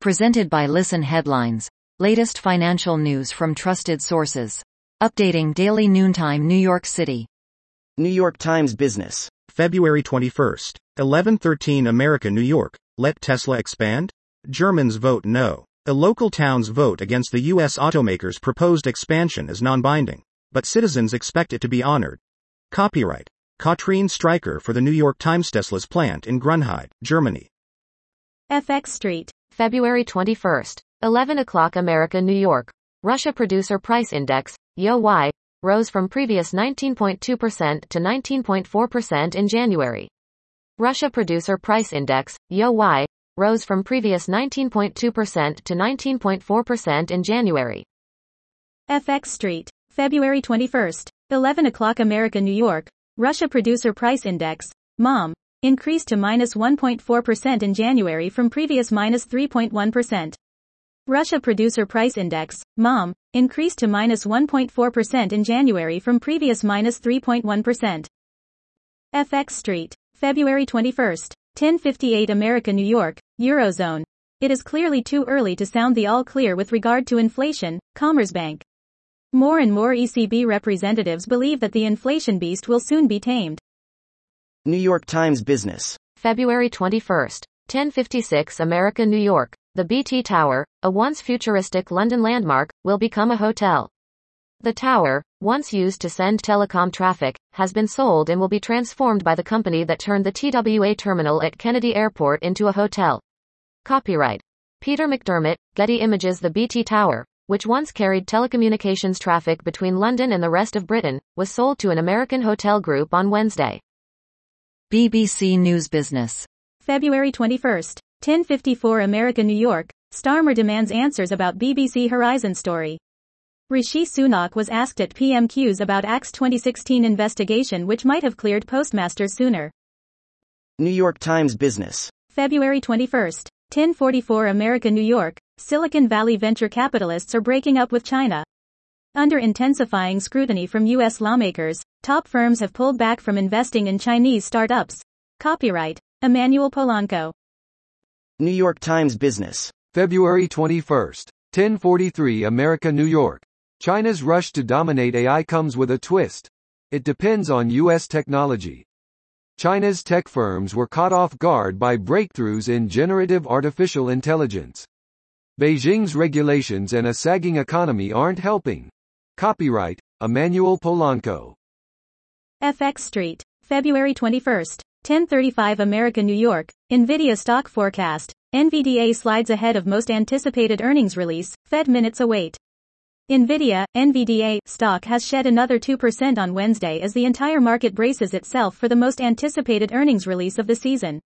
Presented by Listen Headlines. Latest financial news from trusted sources. Updating daily noontime New York City. New York Times Business. February 21st. 1113 America, New York. Let Tesla expand? Germans vote no. A local town's vote against the U.S. automaker's proposed expansion is non-binding, but citizens expect it to be honored. Copyright. Katrine Stryker for the New York Times Tesla's plant in Grunheide, Germany. FX Street. February 21st, 11 o'clock America, New York. Russia Producer Price Index, YoY, rose from previous 19.2% to 19.4% in January. Russia Producer Price Index, YoY, rose from previous 19.2% to 19.4% in January. FX Street. February 21st, 11 o'clock America, New York. Russia Producer Price Index, MOM, increased to minus 1.4% in January from previous minus 3.1. Russia Producer Price Index, MOM, increased to minus 1.4% in January from previous minus 3.1. FX Street, February 21st, 1058 America, New York, Eurozone. It is clearly too early to sound the all clear with regard to inflation, Commerzbank. More and more ECB representatives believe that the inflation beast will soon be tamed. New York Times Business. February 21, 1056 America, New York. The BT Tower, a once futuristic London landmark, will become a hotel. The tower, once used to send telecom traffic, has been sold and will be transformed by the company that turned the TWA terminal at Kennedy Airport into a hotel. Copyright. Peter Macdiarmid, Getty Images The BT Tower, which once carried telecommunications traffic between London and the rest of Britain, was sold to an American hotel group on Wednesday. BBC News Business. February 21st, 1054 America, New York. Starmer demands answers about BBC Horizon story. Rishi Sunak was asked at PMQs about Axe 2016 investigation which might have cleared postmasters sooner. New York Times Business. February 21st, 1044 America, New York. Silicon Valley venture capitalists are breaking up with China. Under intensifying scrutiny from U.S. lawmakers, top firms have pulled back from investing in Chinese startups. Copyright Emmanuel Polanco. New York Times Business. February 21st, 1043 America, New York. China's rush to dominate AI comes with a twist. It depends on U.S. technology. China's tech firms were caught off guard by breakthroughs in generative artificial intelligence. Beijing's regulations and a sagging economy aren't helping. Copyright, Emmanuel Polanco. FX Street, February 21st, 1035 America, New York. Nvidia stock forecast. NVDA slides ahead of most anticipated earnings release, Fed minutes await. Nvidia, NVDA, stock has shed another 2% on Wednesday as the entire market braces itself for the most anticipated earnings release of the season.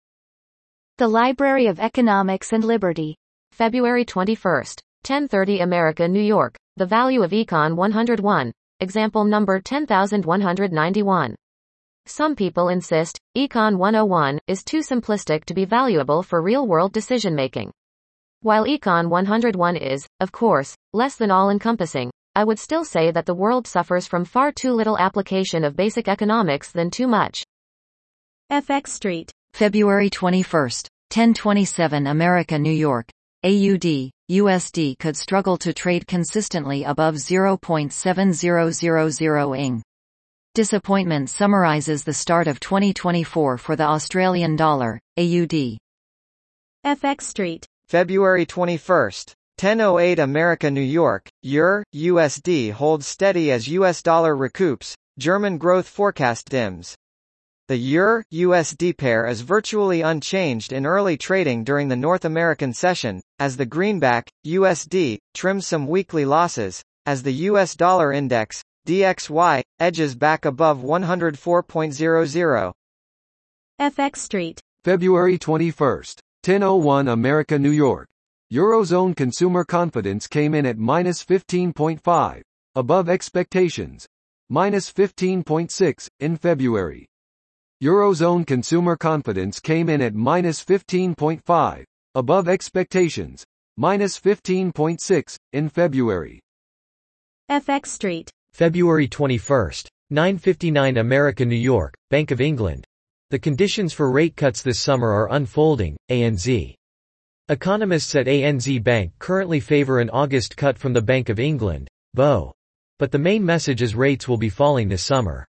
The Library of Economics and Liberty. February 21st, 1030 America, New York. The value of Econ 101. Example number 10191. Some people insist, Econ 101 is too simplistic to be valuable for real-world decision-making. While Econ 101 is, of course, less than all-encompassing, I would still say that the world suffers from far too little application of basic economics than too much. FX Street. February 21st, 1027 America, New York. AUD, USD could struggle to trade consistently above 0.7000 ING. Disappointment summarizes the start of 2024 for the Australian dollar, AUD. FX Street. February 21st, 1008 America New York, EUR, USD holds steady as US dollar recoups, German growth forecast dims. The EUR USD pair is virtually unchanged in early trading during the North American session, as the greenback USD trims some weekly losses, as the US dollar index DXY edges back above 104.00. FX Street. February 21st, 1001 America, New York. Eurozone consumer confidence came in at minus 15.5, above expectations, minus 15.6 in February. Eurozone consumer confidence came in at minus 15.5, above expectations, minus 15.6 in February. FX Street. February 21st, 959 America, New York, Bank of England. The conditions for rate cuts this summer are unfolding, ANZ. Economists at ANZ Bank currently favor an August cut from the Bank of England, BO. But the main message is rates will be falling this summer.